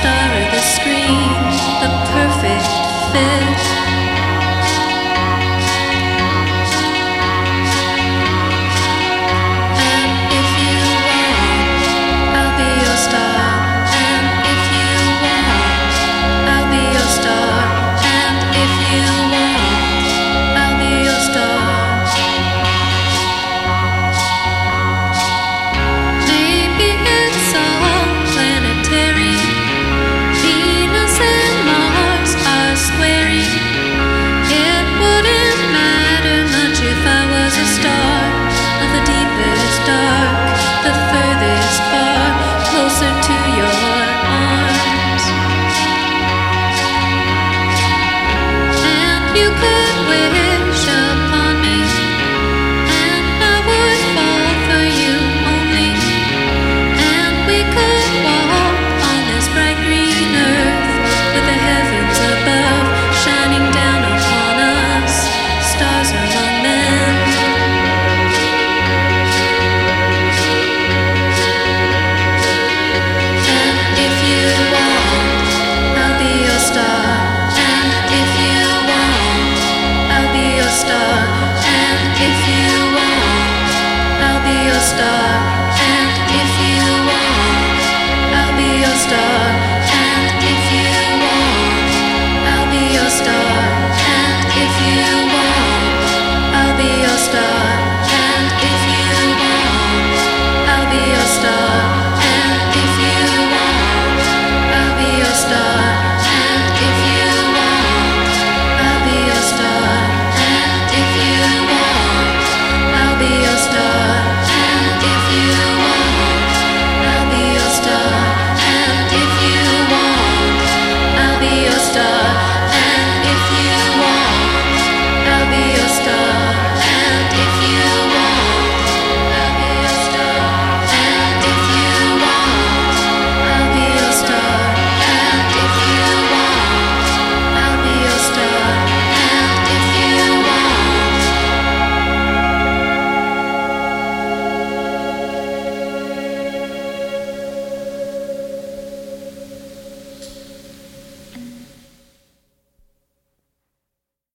star of the screen, the perfect fit. You could win. stars.